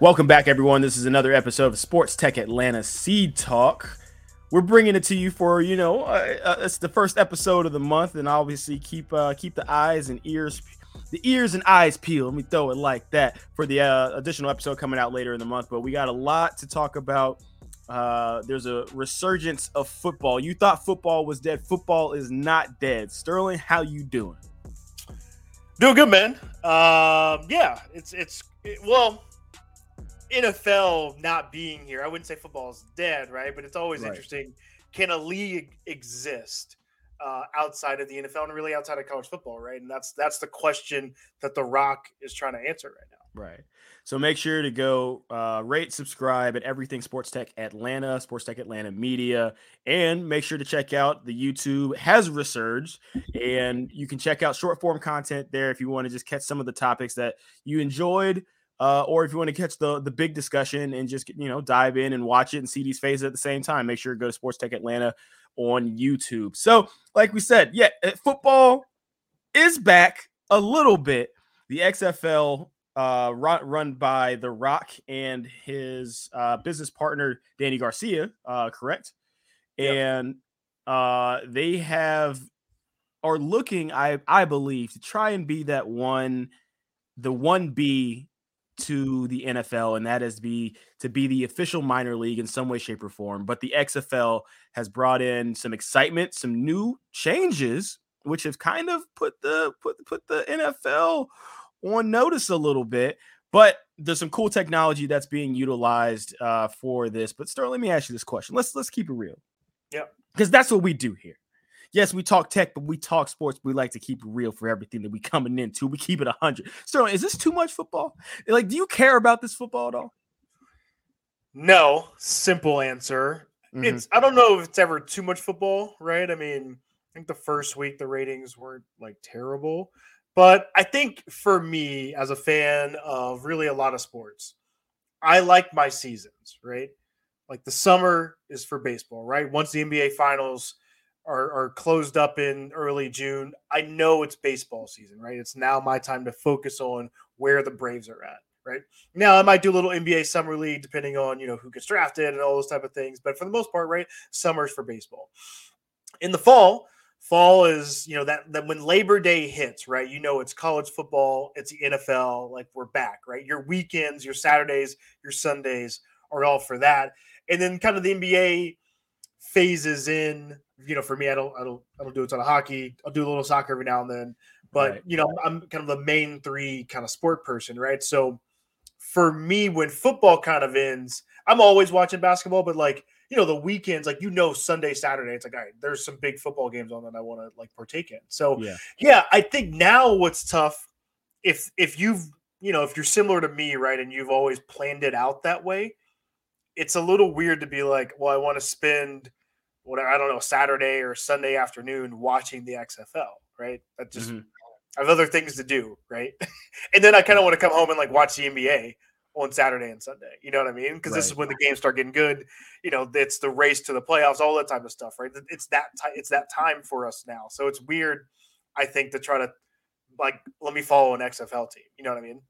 Welcome back, everyone. This is another episode of Sports Tech Atlanta Seed Talk. We're bringing it to you for you know uh, uh, it's the first episode of the month, and obviously keep uh, keep the eyes and ears, the ears and eyes peeled. Let me throw it like that for the uh, additional episode coming out later in the month. But we got a lot to talk about. Uh, there's a resurgence of football. You thought football was dead. Football is not dead. Sterling, how you doing? Doing good, man. Um, yeah, it's it's it, well, NFL not being here. I wouldn't say football is dead, right? But it's always right. interesting. Can a league exist uh, outside of the NFL and really outside of college football, right? And that's that's the question that The Rock is trying to answer right now. Right. So make sure to go uh, rate, subscribe at Everything Sports Tech Atlanta, Sports Tech Atlanta Media, and make sure to check out the YouTube has resurged, and you can check out short form content there if you want to just catch some of the topics that you enjoyed. Uh, or if you want to catch the the big discussion and just you know dive in and watch it and see these phases at the same time, make sure to go to Sports Tech Atlanta on YouTube. So, like we said, yeah, eh, football is back a little bit. The XFL uh, run, run by The Rock and his uh, business partner Dany Garcia, uh, correct? Yep. And uh, they have are looking, I I believe, to try and be that one, the one B to the NFL, and that is to be to be the official minor league in some way, shape, or form. But the XFL has brought in some excitement, some new changes, which have kind of put the put put the NFL on notice a little bit. But there's some cool technology that's being utilized uh, for this. But Sterling, let me ask you this question. Let's let's keep it real. Yeah. Because that's what we do here. Yes, we talk tech, but we talk sports. We like to keep it real for everything that we coming into. We keep it 100. Sterling, is this too much football? Like, do you care about this football at all? No. Simple answer. Mm-hmm. It's I don't know if it's ever too much football, right? I mean, I think the first week the ratings weren't like terrible. But I think for me, as a fan of really a lot of sports, I like my seasons, right? Like the summer is for baseball, right? Once the NBA finals are, closed up in early June, I know it's baseball season, right? It's now my time to focus on where the Braves are at, right? Now I might do a little NBA summer league depending on you know who gets drafted and all those type of things, but for the most part, right, summer's for baseball. In the fall, fall is you know that that when labor day hits right you know it's college football it's the nfl like we're back right your weekends your saturdays your sundays are all for that and then kind of the nba phases in you know for me i don't i don't i don't do a ton of hockey. I'll do a little soccer every now and then but right. you know i'm kind of the main three kind of sport person right? So for me when football kind of ends i'm always watching basketball but like you know the weekends like you know sunday saturday it's like all right there's some big football games on that i want to like partake in. So yeah. yeah i think now what's tough if if you've you know if you're similar to me right and you've always planned it out that way it's a little weird to be like well i want to spend whatever i don't know saturday or sunday afternoon watching the xfl right that just mm-hmm. i have other things to do right and then i kind of want to come home and like watch the nba on Saturday and Sunday. You know what I mean? Because right. this is when the games start getting good. You know, it's the race to the playoffs, all that type of stuff, right? It's that t- it's that time for us now. So it's weird, I think, to try to like let me follow an XFL team. You know what I mean?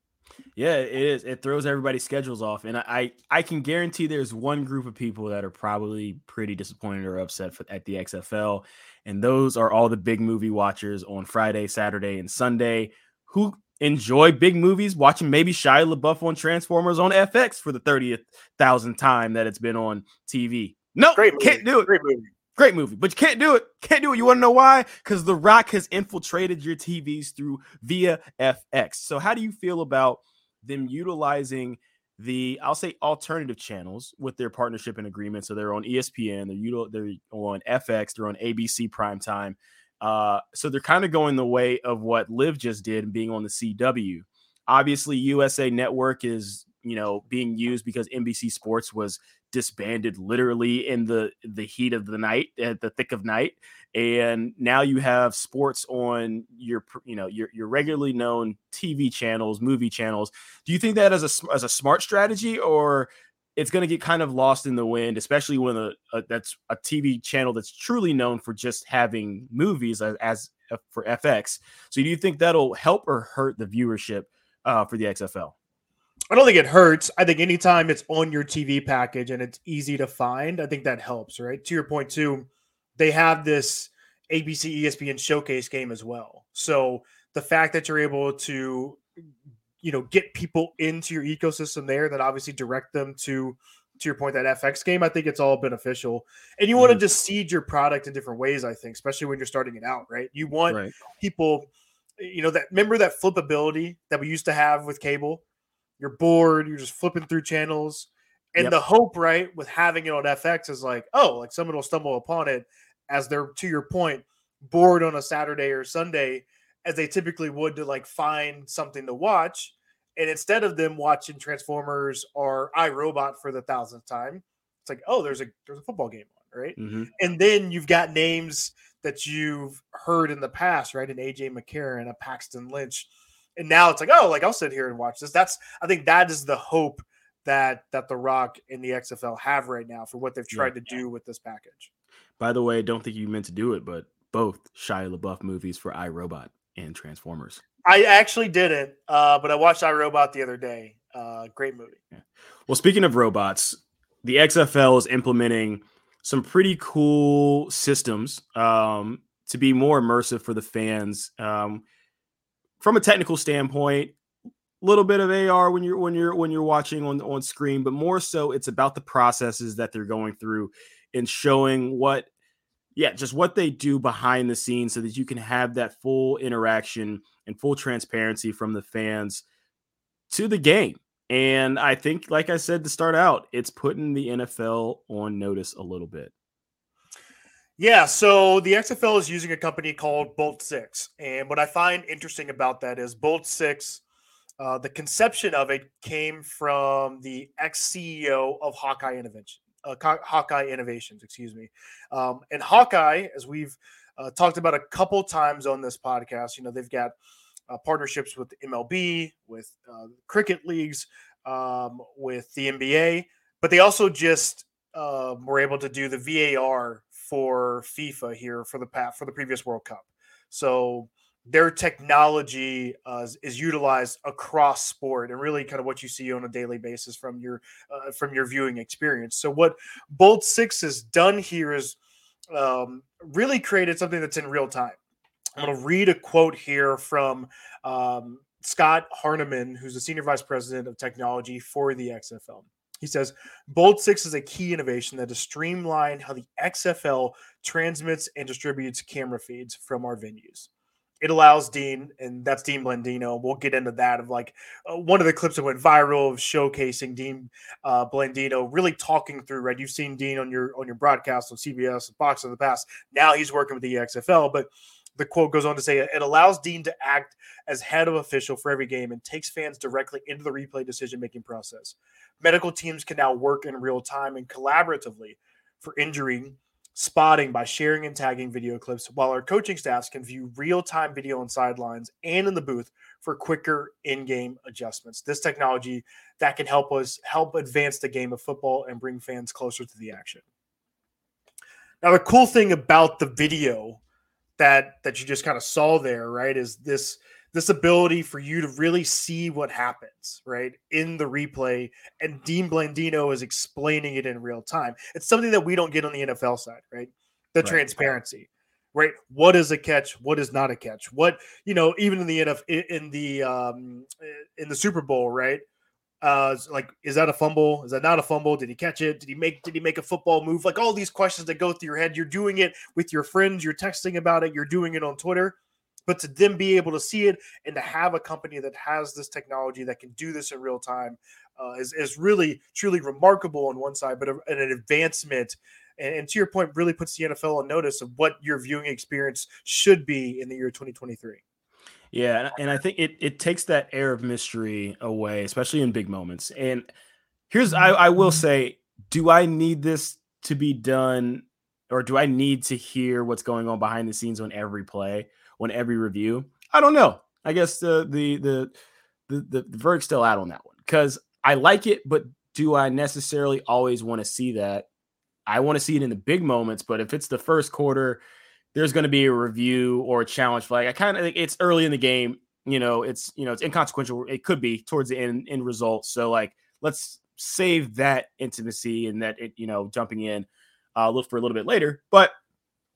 Yeah, it is. It throws everybody's schedules off, and I I can guarantee there's one group of people that are probably pretty disappointed or upset for, at the XFL, and those are all the big movie watchers on Friday, Saturday, and Sunday who enjoy big movies, watching maybe Shia LaBeouf on Transformers on FX for the 30th thousand time that it's been on TV. No, Great can't do it. Great movie. Great movie, but you can't do it. Can't do it. You want to know why? Because The Rock has infiltrated your TVs through via FX. So, how do you feel about them utilizing the, I'll say, alternative channels with their partnership and agreement? So, they're on ESPN, they're, they're on FX, they're on ABC Primetime. Uh, so they're kind of going the way of what LIV just did, and being on the CW. Obviously, USA Network is you know being used because NBC Sports was disbanded literally in the the heat of the night, at the thick of night, and now you have sports on your you know your your regularly known TV channels, movie channels. Do you think that as a as a smart strategy or it's going to get kind of lost in the wind, especially when a, a, that's a TV channel that's truly known for just having movies as, as uh, for FX. So, do you think that'll help or hurt the viewership uh, for the XFL? I don't think it hurts. I think anytime it's on your TV package and it's easy to find, I think that helps, right? To your point, too, they have this ABC ESPN showcase game as well. So the fact that you're able to, you know, get people into your ecosystem there, that obviously direct them to, to your point, that FX game, I think it's all beneficial. And you mm-hmm. want to just seed your product in different ways, I think, especially when you're starting it out, right? You want right. people, you know, that remember that flippability that we used to have with cable you're bored, you're just flipping through channels. And yep. the hope, right, with having it on FX is like, oh, like someone will stumble upon it as they're, to your point, bored on a Saturday or Sunday, as they typically would to like find something to watch. And instead of them watching Transformers or iRobot for the thousandth time, it's like, oh, there's a there's a football game on, right? Mm-hmm. And then you've got names that you've heard in the past, right? An AJ McCarron, a Paxton Lynch, and now it's like, oh, like I'll sit here and watch this. That's I think that is the hope that that the Rock and the XFL have right now for what they've tried yeah. to do with this package. By the way, I don't think you meant to do it, but both Shia LaBeouf movies for iRobot and Transformers. I actually didn't, uh, but I watched iRobot the other day. Uh, great movie. Yeah. Well, speaking of robots, the XFL is implementing some pretty cool systems um, to be more immersive for the fans. Um, from a technical standpoint, a little bit of AR when you're when you're when you're watching on on screen, but more so it's about the processes that they're going through and showing what yeah, just what they do behind the scenes so that you can have that full interaction and full transparency from the fans to the game. And I think, like I said to start out, it's putting the NFL on notice a little bit. Yeah, so the XFL is using a company called Bolt Six, and what I find interesting about that is Bolt Six. Uh, the conception of it came from the ex CEO of Hawkeye Innovation, uh, Hawkeye Innovations, excuse me. Um, and Hawkeye, as we've uh, talked about a couple times on this podcast, you know they've got uh, partnerships with MLB, with uh, cricket leagues, um, with the NBA, but they also just um, were able to do the VAR for FIFA here for the past, for the previous World Cup. So their technology uh, is, utilized across sport and really kind of what you see on a daily basis from your uh, from your viewing experience. So what Bolt Six has done here is um, really created something that's in real time. I'm going to read a quote here from um, Scott Harneman, who's the senior vice president of technology for the XFL. He says Bolt 6 is a key innovation that has streamlined how the XFL transmits and distributes camera feeds from our venues. It allows Dean, and that's Dean Blandino. We'll get into that of like uh, one of the clips that went viral of showcasing Dean uh, Blandino really talking through. Right, you've seen Dean on your on your broadcast on CBS, and Fox in the past. Now he's working with the XFL, but the quote goes on to say it allows Dean to act as head of official for every game and takes fans directly into the replay decision making process. Medical teams can now work in real time and collaboratively for injury spotting by sharing and tagging video clips, while our coaching staffs can view real time video on sidelines and in the booth for quicker in game adjustments. This technology that can help us help advance the game of football and bring fans closer to the action. Now, the cool thing about the video that that you just kind of saw there, right, is this this ability for you to really see what happens, right, in the replay. And Dean Blandino is explaining it in real time. It's something that we don't get on the NFL side, right? The right. transparency, right? What is a catch? What is not a catch? What you know, even in the NFL, in the um, in the Super Bowl, right? Uh like is that a fumble? Is that not a fumble? Did he catch it? Did he make did he make a football move? Like all these questions that go through your head. You're doing it with your friends. You're texting about it. You're doing it on twitter. But to then be able to see it and to have a company that has this technology that can do this in real time uh, is, is really truly remarkable on one side but a, an advancement. And, and to your point really puts the nfl on notice of what your viewing experience should be in the year 2023 yeah, and I think it it takes that air of mystery away, especially in big moments. And here's I, I will mm-hmm. say, do I need this to be done, or do I need to hear what's going on behind the scenes on every play, on every review? I don't know. I guess the the the the, the, the verdict's still out on that one because I like it, but do I necessarily always want to see that? I want to see it in the big moments, but if it's the first quarter there's going to be a review or a challenge flag. I kind of think it's early in the game. you know, it's you know, it's inconsequential. It could be towards the end end result. So like, let's save that intimacy and that it, you know, jumping in, uh, look for a little bit later. But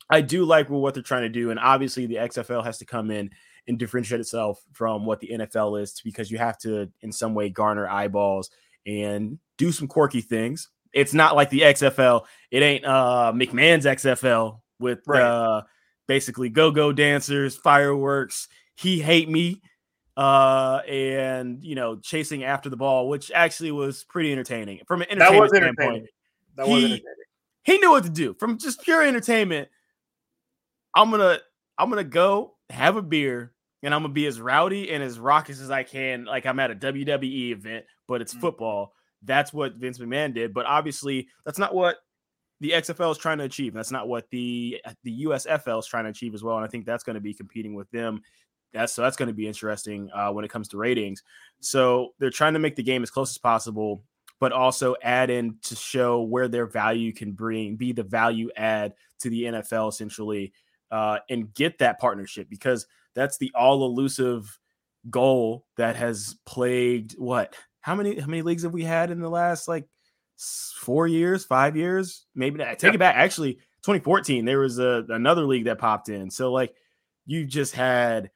I do like what they're trying to do, and obviously the XFL has to come in and differentiate itself from what the NFL is because you have to in some way garner eyeballs and do some quirky things. It's not like the XFL. It ain't uh McMahon's XFL with right. uh basically go-go dancers, fireworks, he hate me uh and you know chasing after the ball which actually was pretty entertaining from an entertainment that was standpoint. that was he, he knew what to do. From just pure entertainment i'm gonna i'm gonna go have a beer and i'm gonna be as rowdy and as raucous as i can like i'm at a wwe event but it's mm-hmm. football. That's what vince mcmahon did but obviously that's not what the xfl is trying to achieve that's not what the the usfl is trying to achieve as well and i think that's going to be competing with them that's so that's going to be interesting uh, when it comes to ratings. So they're trying to make the game as close as possible, but also add in to show where their value can bring, be the value add to the NFL essentially, uh, and get that partnership because that's the all elusive goal that has plagued what? How many how many leagues have we had in the last like four years, five years? Maybe. Take yeah. it back. Actually, 2014 there was a another league that popped in. So like you just had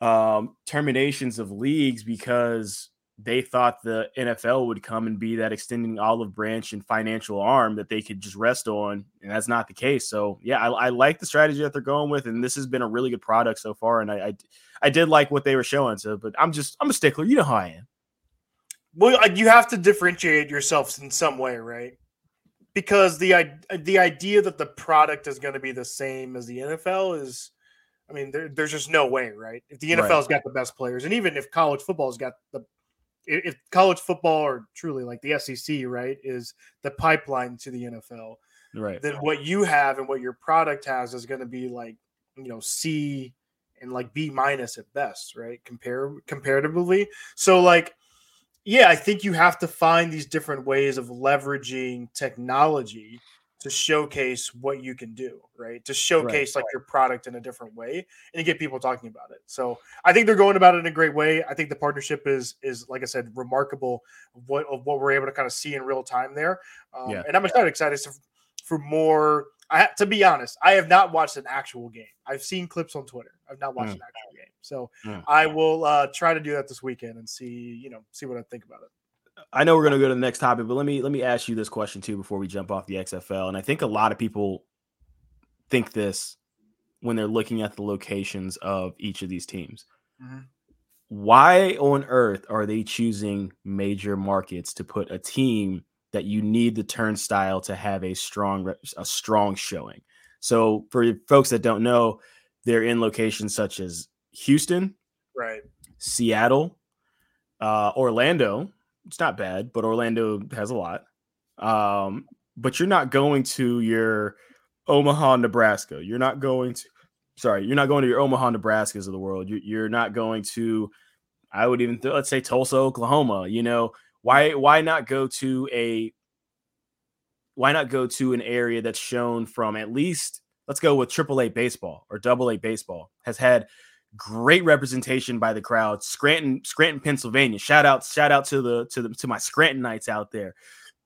um, terminations of leagues because they thought the NFL would come and be that extending olive branch and financial arm that they could just rest on, and that's not the case. So yeah, I, I like the strategy that they're going with, and this has been a really good product so far. And I, I, I did like what they were showing. So, but I'm just I'm a stickler. You know how I am. Well, you have to differentiate yourself in some way, right? Because the the idea that the product is going to be the same as the NFL is I mean, there, there's just no way, right? If the NFL's right. got the best players, and even if college football's got the, if college football or truly like the SEC, right, is the pipeline to the NFL, right? Then what you have and what your product has is going to be like, you know, C and like B minus at best, right? Compare comparatively. So like, yeah, I think you have to find these different ways of leveraging technology to showcase what you can do, right? To showcase right. like your product in a different way and get people talking about it. So I think they're going about it in a great way. I think the partnership is is like I said, remarkable of what of what we're able to kind of see in real time there. Um, yeah. And I'm excited excited for more. I to be honest, I have not watched an actual game. I've seen clips on Twitter. I've not watched an actual game. So. I will uh, try to do that this weekend and see you know see what I think about it. I know we're going to go to the next topic, but let me let me ask you this question too before we jump off the XFL. And I think a lot of people think this when they're looking at the locations of each of these teams. Mm-hmm. Why on earth are they choosing major markets to put a team that you need the turnstile to have a strong a strong showing? So for folks that don't know, they're in locations such as Houston, right, Seattle, uh, Orlando, it's not bad, but Orlando has a lot. Um, but you're not going to your Omaha, Nebraska. You're not going to, sorry, you're not going to your Omaha, Nebraskas of the world. You're, you're not going to, I would even th- let's say Tulsa, Oklahoma. You know why? Why not go to a? Why not go to an area that's shown from at least let's go with AAA baseball or Double A baseball has had great representation by the crowd. Scranton, Scranton, Pennsylvania. Shout out, shout out to the to the to my Scrantonites out there.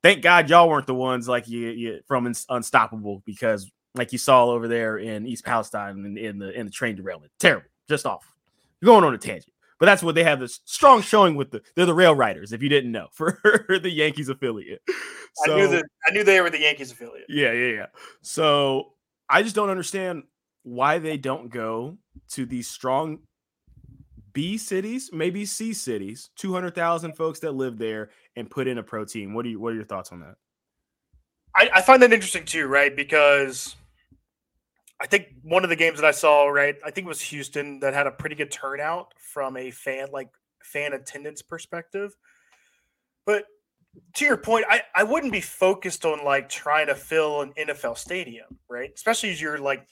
Thank God y'all weren't the ones like you, you from Unstoppable because like you saw over there in East Palestine in, in the in the train derailment. Terrible, just off. You're going on a tangent. But that's what they have this strong showing with the they're the rail riders, if you didn't know, for the Yankees affiliate. So, I knew that I knew they were the Yankees affiliate. Yeah, yeah, yeah. So I just don't understand why they don't go to these strong B cities, maybe C cities, 200,000 folks that live there and put in a pro team. What are you, what are your thoughts on that? I, I find that interesting too, right? Because I think one of the games that I saw, right, I think it was Houston that had a pretty good turnout from a fan like fan attendance perspective. But to your point, I, I wouldn't be focused on like trying to fill an NFL stadium, right? Especially as you're like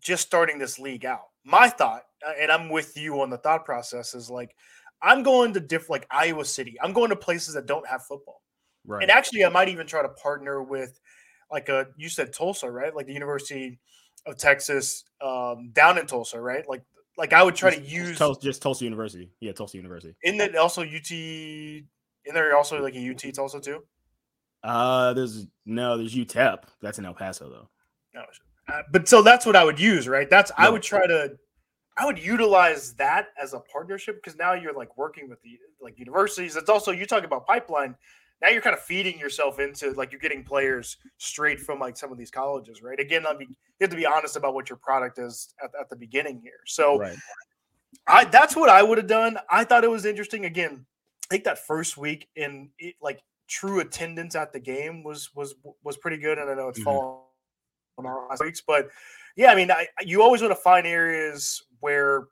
just starting this league out. My thought, uh, and I'm with you on the thought process, is like I'm going to diff like Iowa City. I'm going to places that don't have football. Right. And actually, I might even try to partner with like a you said Tulsa, right? Like the University of Texas um, down in Tulsa, right? Like like I would try to use Tulsa, just Tulsa University. Yeah, Tulsa University. In that also UT. In there also like a UT Tulsa too. Uh, there's no, there's UTEP. That's in El Paso though. No, uh, but so that's what I would use, right? That's no. I would try to, I would utilize that as a partnership because now you're like working with the like universities. It's also you talk about pipeline. Now you're kind of feeding yourself into like you're getting players straight from like some of these colleges, right? Again, I mean, you have to be honest about what your product is at, at the beginning here. So, right. I that's what I would have done. I thought it was interesting. Again, I think that first week in it, like true attendance at the game was was was pretty good, and I know it's mm-hmm. fallen on our last weeks, but yeah, I mean, I, you always want to find areas where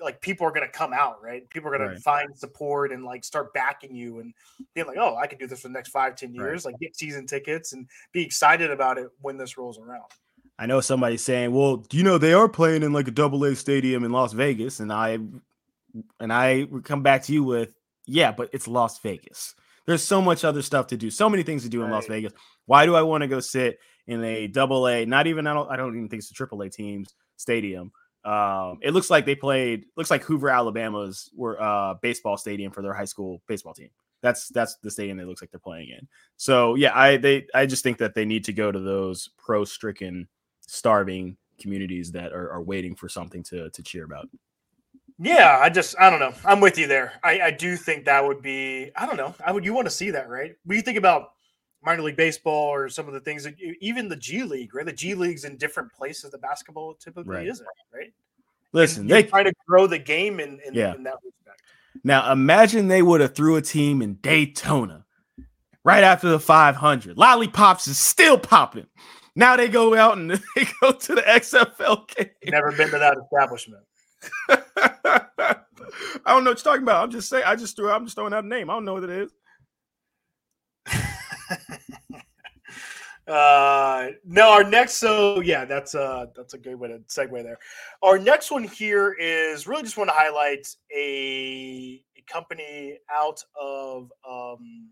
like people are going to come out, right? People are going right. to find support and like start backing you and being like, oh, I could do this for the next five, ten years, right. like get season tickets and be excited about it when this rolls around. I know somebody saying, well, you know they are playing in like a double A stadium in Las Vegas? And I and I would come back to you with, yeah, but it's Las Vegas. There's so much other stuff to do, so many things to do right. in Las Vegas. Why do I want to go sit in a double A, not even I don't I don't even think it's a triple A teams stadium. Um, it looks like they played looks like Hoover, Alabama's were uh baseball stadium for their high school baseball team. That's that's the stadium it looks like they're playing in. So yeah, I they I just think that they need to go to those pro stricken, starving communities that are, are waiting for something to to cheer about. Yeah, I just I don't know. I'm with you there. I, I do think that would be I don't know. I would you want to see that, right? When you think about minor league baseball or some of the things that even the G League, right? The G League's in different places. The basketball typically right. isn't, right? Listen, they try to grow the game in, in, yeah. in that respect. Now imagine they would have threw a team in Daytona right after the 500. Lollipops is still popping. Now they go out and they go to the XFL game. Never been to that establishment. I don't know what you're talking about. I'm just saying. I just threw. I'm just throwing out a name. I don't know what it is. Uh no our next so yeah that's uh that's a good way to segue there our next one here is really just want to highlight a, a company out of um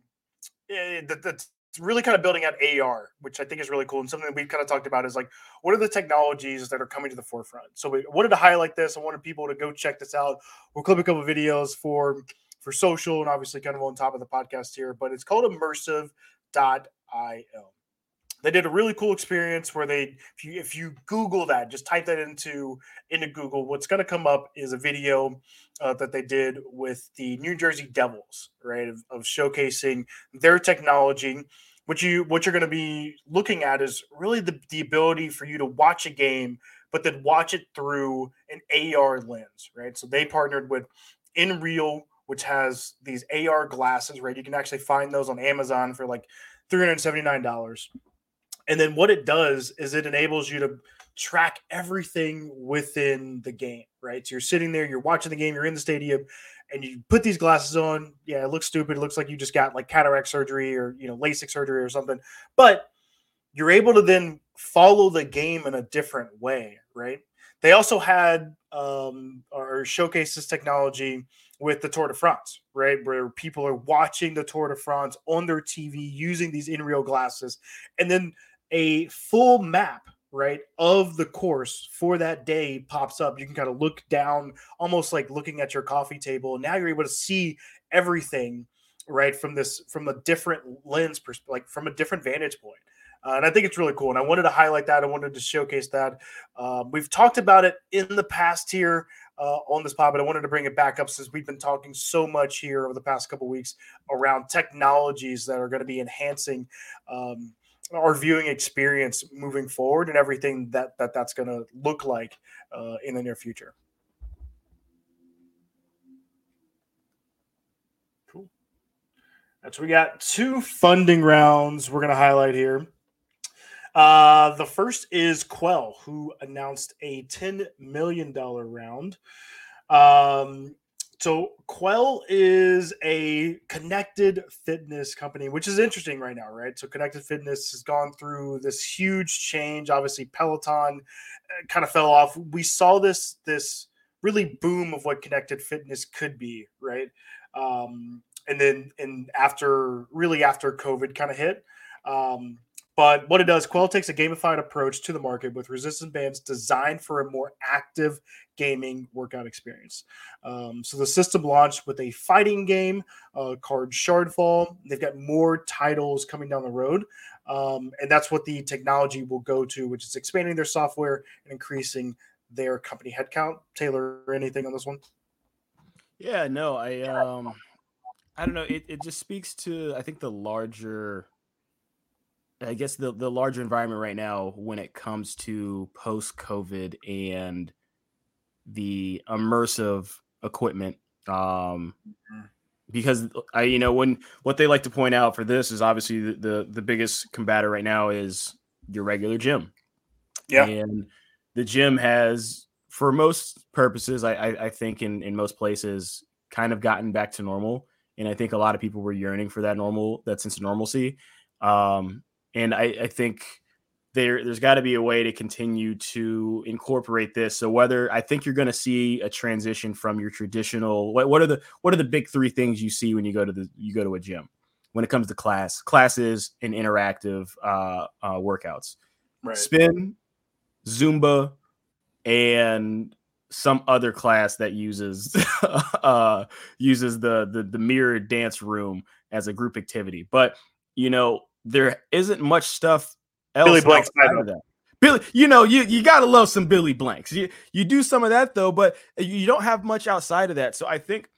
eh, that, that's really kind of building out AR, which I think is really cool. And something that we've kind of talked about is like, what are the technologies that are coming to the forefront? So we wanted to highlight this. I wanted people to go check this out. We'll clip a couple videos for for social and obviously kind of on top of the podcast here, but it's called immersive io. They did a really cool experience where they, if you if you Google that, just type that into into Google, what's going to come up is a video uh, that they did with the New Jersey Devils, right, of, of showcasing their technology. What you what you're going to be looking at is really the the ability for you to watch a game, but then watch it through an AR lens, right? So they partnered with Nreal which has these AR glasses, right? You can actually find those on Amazon for like $379. And then what it does is it enables you to track everything within the game, right? So you're sitting there, you're watching the game, you're in the stadium, and you put these glasses on. Yeah, it looks stupid. It looks like you just got like cataract surgery or, you know, LASIK surgery or something. But you're able to then follow the game in a different way, right? They also had um, or showcase this technology with the Tour de France, right? Where people are watching the Tour de France on their TV using these Nreal glasses, and then a full map, right, of the course for that day pops up. You can kind of look down, almost like looking at your coffee table. Now you're able to see everything, right, from this from a different lens, like from a different vantage point. Uh, and I think it's really cool. And I wanted to highlight that. I wanted to showcase that. Uh, we've talked about it in the past here uh, on this pod, but I wanted to bring it back up since we've been talking so much here over the past couple weeks around technologies that are going to be enhancing um, our viewing experience moving forward and everything that, that that's going to look like uh, in the near future. Cool. So we got two funding rounds we're going to highlight here. Uh, the first is Quell, who announced a $10 million round. Um, so Quell is a connected fitness company, which is interesting right now, right? So connected fitness has gone through this huge change. Obviously, Peloton uh, kind of fell off. We saw this this really boom of what connected fitness could be, right? Um, and then and after really after COVID kind of hit, um, But what it does, Quell takes a gamified approach to the market with resistant bands designed for a more active gaming workout experience. Um, so the system launched with a fighting game uh, called Shardfall. They've got more titles coming down the road. Um, and that's what the technology will go to, which is expanding their software and increasing their company headcount. Taylor, anything on this one? Yeah, no, I um I don't know. It, it just speaks to I think the larger I guess the the larger environment right now when it comes to post COVID and the immersive equipment. Um, mm-hmm. because I, you know, when what they like to point out for this is obviously the, the, the biggest combatter right now is your regular gym. Yeah. And the gym has, for most purposes, I, I, I think in, in most places, kind of gotten back to normal. And I think a lot of people were yearning for that normal, that sense of normalcy. Um, and I, I think there there's got to be a way to continue to incorporate this. So whether I think you're going to see a transition from your traditional what, what are the what are the big three things you see when you go to the you go to a gym when it comes to class classes and interactive uh, uh, workouts, right. spin, Zumba, and some other class that uses uh, uses the, the the mirrored dance room as a group activity. But you know there isn't much stuff else Billy Blanks of that. Billy, you know, you you gotta love some Billy Blanks. You you do some of that though, but you don't have much outside of that. So I think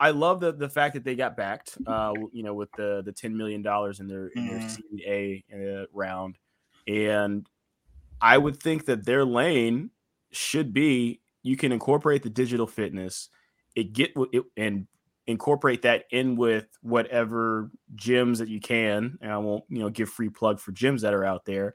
I love the the fact that they got backed. Uh, you know, with the the ten million dollars in their in their mm. Series A uh, round, and I would think that their lane should be you can incorporate the digital fitness, it get it and incorporate that in with whatever gyms that you can. And I won't, you know, give free plug for gyms that are out there.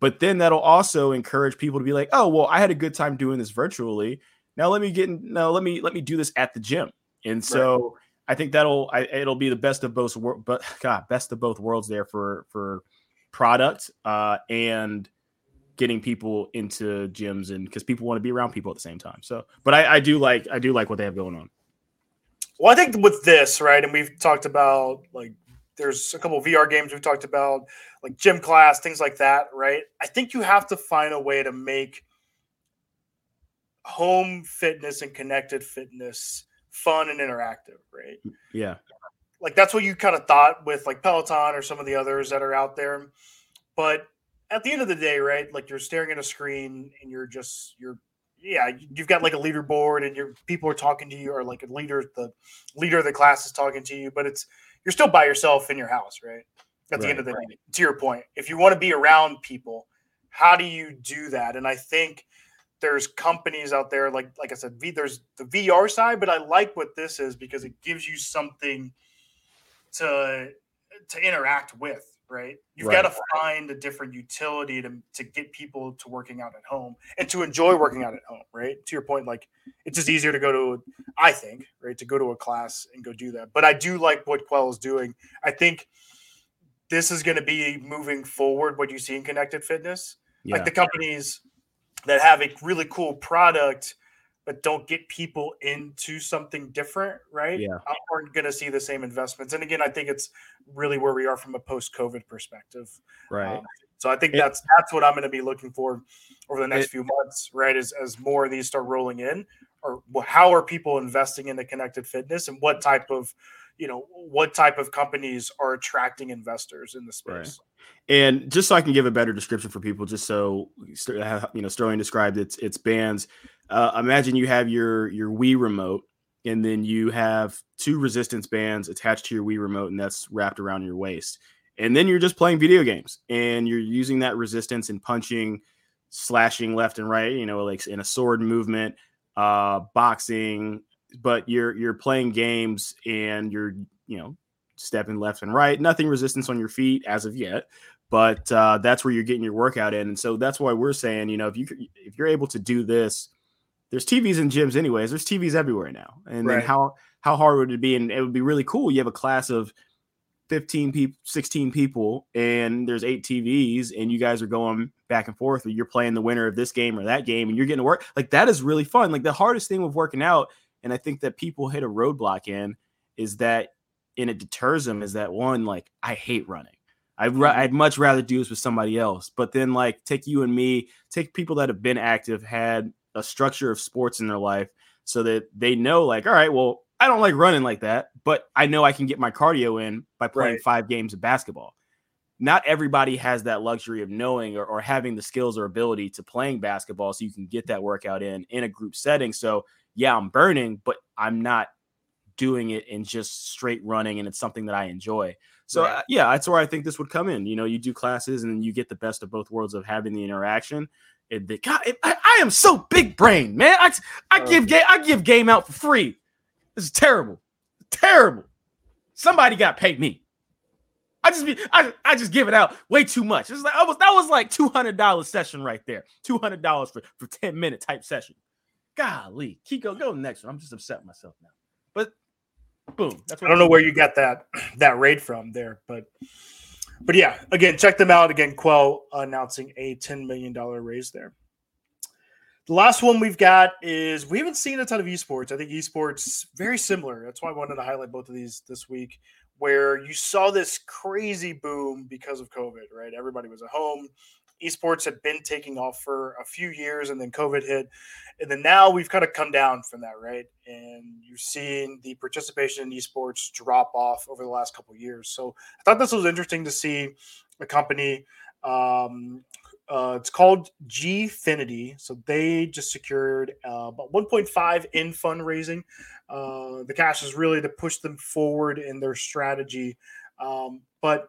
But then that'll also encourage people to be like, oh, well, I had a good time doing this virtually. Now let me get in, now let me let me do this at the gym. And so right. I think that'll I, it'll be the best of both worlds, but God, best of both worlds there for for product uh, and getting people into gyms and because people want to be around people at the same time. So, but I, I do like I do like what they have going on. Well, I think with this, right, and we've talked about like there's a couple VR games we've talked about, like gym class, things like that, right? I think you have to find a way to make home fitness and connected fitness fun and interactive, right? Yeah. Like that's what you kind of thought with like Peloton or some of the others that are out there. But at the end of the day, right? Like you're staring at a screen and you're just you're yeah, you've got like a leaderboard and your people are talking to you, or like a leader, the leader of the class is talking to you, but it's you're still by yourself in your house, right? At the right, end of the right. day, to your point, if you want to be around people, how do you do that? And I think there's companies out there, like like I said, v, there's the VR side, but I like what this is because it gives you something to to interact with right? You've right. got to find a different utility to, to get people to working out at home and to enjoy working out at home, right? To your point, like it's just easier to go to, I think, right, to go to a class and go do that. But I do like what Quell is doing. I think this is going to be moving forward what you see in connected fitness. Yeah. Like the companies that have a really cool product – but don't get people into something different, right? Yeah. Aren't going to see the same investments. And again, I think it's really where we are from a post-COVID perspective. Right. Um, so I think it, that's that's what I'm going to be looking for over the next it, few months, right? As as more of these start rolling in, or how are people investing in the connected fitness, and what type of, you know, what type of companies are attracting investors in the space. Right. And just so I can give a better description for people, just so you know, Sterling described its its bands uh, imagine you have your your Wii remote, and then you have two resistance bands attached to your Wii remote, and that's wrapped around your waist. And then you're just playing video games, and you're using that resistance and punching, slashing left and right. You know, like in a sword movement, uh, boxing. But you're you're playing games, and you're you know stepping left and right. Nothing resistance on your feet as of yet, but uh, that's where you're getting your workout in. And so that's why we're saying, you know, if you if you're able to do this there's TVs in gyms anyways. There's TVs everywhere now. And right. then how how hard would it be? And it would be really cool. You have a class of 15 people, 16 people, and there's eight TVs, and you guys are going back and forth. You're playing the winner of this game or that game, and you're getting to work. Like that is really fun. Like the hardest thing with working out, and I think that people hit a roadblock in is that and it deters them is that one, like I hate running. I'd, mm-hmm. I'd much rather do this with somebody else. But then, like, take you and me, take people that have been active, had a structure of sports in their life, so that they know, like, all right, well, I don't like running like that, but I know I can get my cardio in by playing right. five games of basketball. Not everybody has that luxury of knowing or, or having the skills or ability to playing basketball, so you can get that workout in in a group setting. So, yeah, I'm burning, but I'm not doing it in just straight running, and it's something that I enjoy. So right. uh, yeah, that's where I think this would come in. You know, you do classes and you get the best of both worlds of having the interaction. It, the, God, it, I, I, am so big brain, man. I, I give game I give game out for free. This is terrible, terrible. Somebody got paid me. I just be I, I just give it out way too much. It's like I was that was like two hundred dollars session right there. Two hundred dollars for for ten minute type session. Golly, Kiko, go next one. I'm just upset myself now. But boom. That's I don't know where you got that that rate from there, but but yeah, again, check them out. Again, Quell announcing a $10 million raise there. The last one we've got is we haven't seen a ton of esports. I think esports very similar. That's why I wanted to highlight both of these this week, where you saw this crazy boom because of COVID, right? Everybody was at home esports had been taking off for a few years and then COVID hit. And then now we've kind of come down from that, right? And you're seeing the participation in esports drop off over the last couple years. So I thought this was interesting to see a company. Um, uh, it's called Gfinity. So they just secured uh, about 1.5 in fundraising. Uh, the cash is really to push them forward in their strategy. Um, but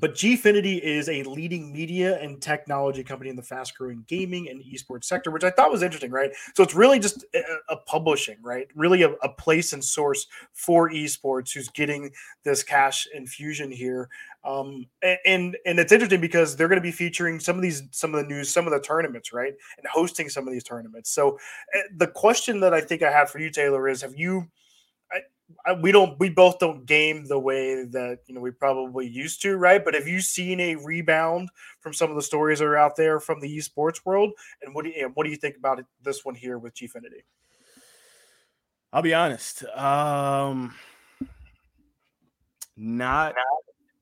but Gfinity is a leading media and technology company in the fast growing gaming and esports sector, which I thought was interesting, right? So it's really just a, a publishing, right? Really a, a, place and source for esports who's getting this cash infusion here. Um, and, and it's interesting because they're going to be featuring some of these, some of the news, some of the tournaments, right? And hosting some of these tournaments. So eh, the question that I think I have for you, Taylor, is have you – we don't we both don't game the way that you know we probably used to right? But have you seen a rebound from some of the stories that are out there from the esports world? And what do you what do you think about it, this one here with gfinity i'll be honest um not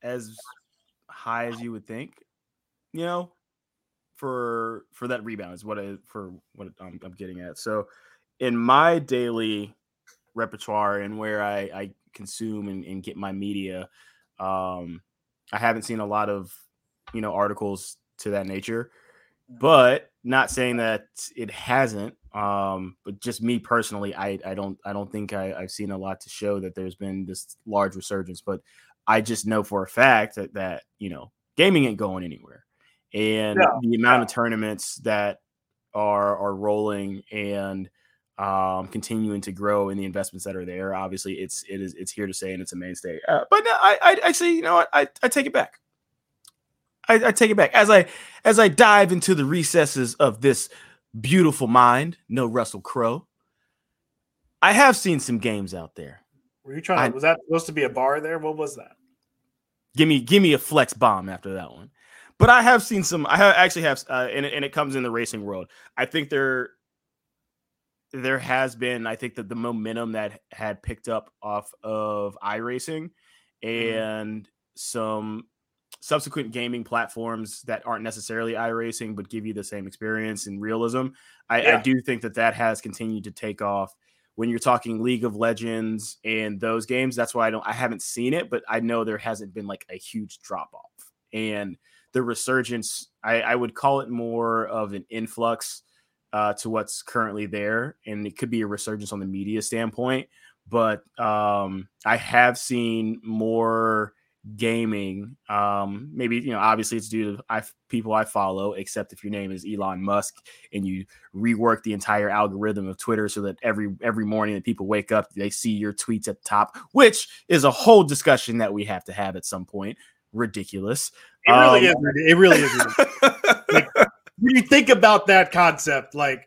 as high as you would think you know for for that rebound is what I for what I'm, I'm getting at. So in my daily repertoire and where I, I consume and, and, get my media. Um, I haven't seen a lot of you know articles to that nature, mm. but not saying that it hasn't. Um, but just me personally, I, I don't I don't think I, I've seen a lot to show that there's been this large resurgence. But I just know for a fact that that you know gaming ain't going anywhere, and yeah. the amount of tournaments that are are rolling and um, continuing to grow in the investments that are there. Obviously, it's it is it's here to stay and it's a mainstay. Uh, but I, I I say you know what I, I take it back. I, I take it back as I as I dive into the recesses of this beautiful mind. No Russell Crowe. I have seen some games out there. Were you trying? To, I, was that supposed to be a bar there? What was that? Give me give me a flex bomb after that one. But I have seen some. I have, actually have, uh, and, and it comes in the racing world. I think there there has been, I think that the momentum that had picked up off of iRacing mm-hmm. and some subsequent gaming platforms that aren't necessarily iRacing but give you the same experience and realism. I, yeah. I, do think that that has continued to take off. When you're talking League of Legends and those games, that's why I don't I haven't seen it, but I know there hasn't been like a huge drop off. And the resurgence, I, I would call it more of an influx uh, to what's currently there, and it could be a resurgence on the media standpoint. But um, I have seen more gaming. Um, maybe you know, obviously, it's due to I, people I follow. Except if your name is Elon Musk and you rework the entire algorithm of Twitter so that every every morning that people wake up, they see your tweets at the top, which is a whole discussion that we have to have at some point. Ridiculous. It really um, is. It really is. like, when you think about that concept, like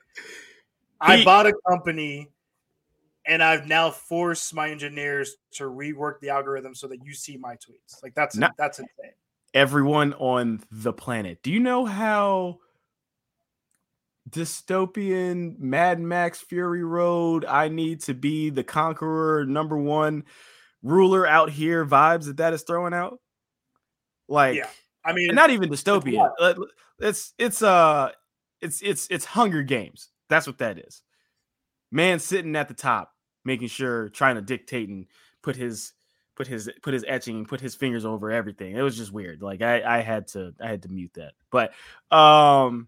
I bought a company and I've now forced my engineers to rework the algorithm so that you see my tweets. Like that's not, that's insane. Everyone on the planet. Do you know how dystopian Mad Max Fury Road I need to be the conqueror number 1 ruler out here vibes that that is throwing out? Like, yeah. I mean, not even dystopian. It's it's uh it's it's it's Hunger Games. That's what that is. Man sitting at the top, making sure, trying to dictate and put his put his put his etching, put his fingers over everything. It was just weird. Like I I had to I had to mute that. But um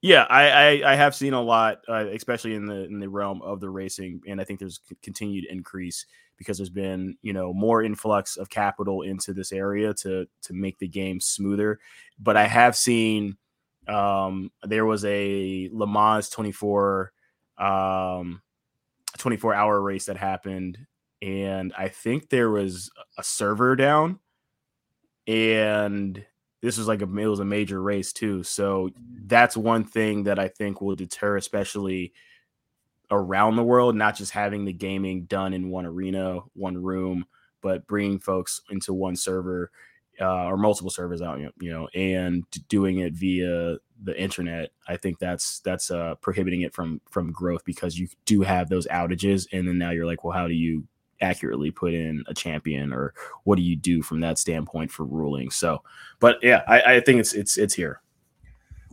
yeah, I, I, I have seen a lot, uh, especially in the in the realm of the racing, and I think there's continued increase because there's been you know more influx of capital into this area to to make the game smoother. But I have seen um, there was a Le Mans 24 um, 24 hour race that happened, and I think there was a server down, and this was like a it was a major race too. So that's one thing that I think will deter, especially around the world, not just having the gaming done in one arena, one room, but bringing folks into one server uh, or multiple servers out, you know, and doing it via the internet. I think that's that's uh, prohibiting it from from growth because you do have those outages, and then now you're like, well, how do you accurately put in a champion or what do you do from that standpoint for ruling so but yeah I, I think it's it's it's here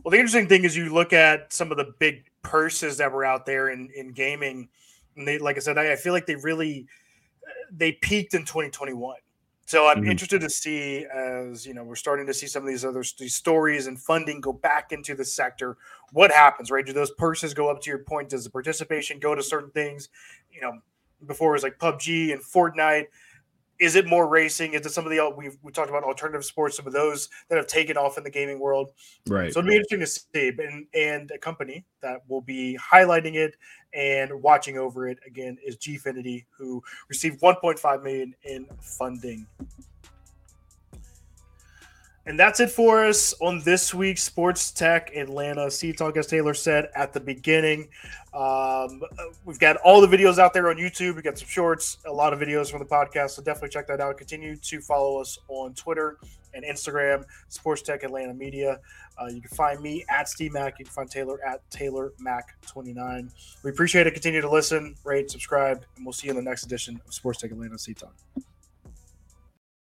well the interesting thing is you look at some of the big purses that were out there in in gaming. And they like i said i, I feel like they really they peaked in 2021 so i'm mm-hmm. interested to see as you know we're starting to see some of these other these stories and funding go back into the sector. What happens right? Do those purses go up to your point? Does the participation go to certain things? You know before it was like PUBG and Fortnite. Is it more racing? Is it some of the we we talked about alternative sports, some of those that have taken off in the gaming world? Right. So it'll be interesting to see, and and a company that will be highlighting it and watching over it again is Gfinity, who received 1.5 million in funding and that's it for us on this week's Sports Tech Atlanta Seed Talk, as Taylor said at the beginning. Um, we've got all the videos out there on YouTube. We got some shorts, a lot of videos from the podcast. So definitely check that out. Continue to follow us on Twitter and Instagram, Sports Tech Atlanta Media. Uh, you can find me at Steve Mack. You can find Taylor at Taylor Mac 29. We appreciate it. Continue to listen, rate, subscribe, and we'll see you in the next edition of Sports Tech Atlanta Seed Talk.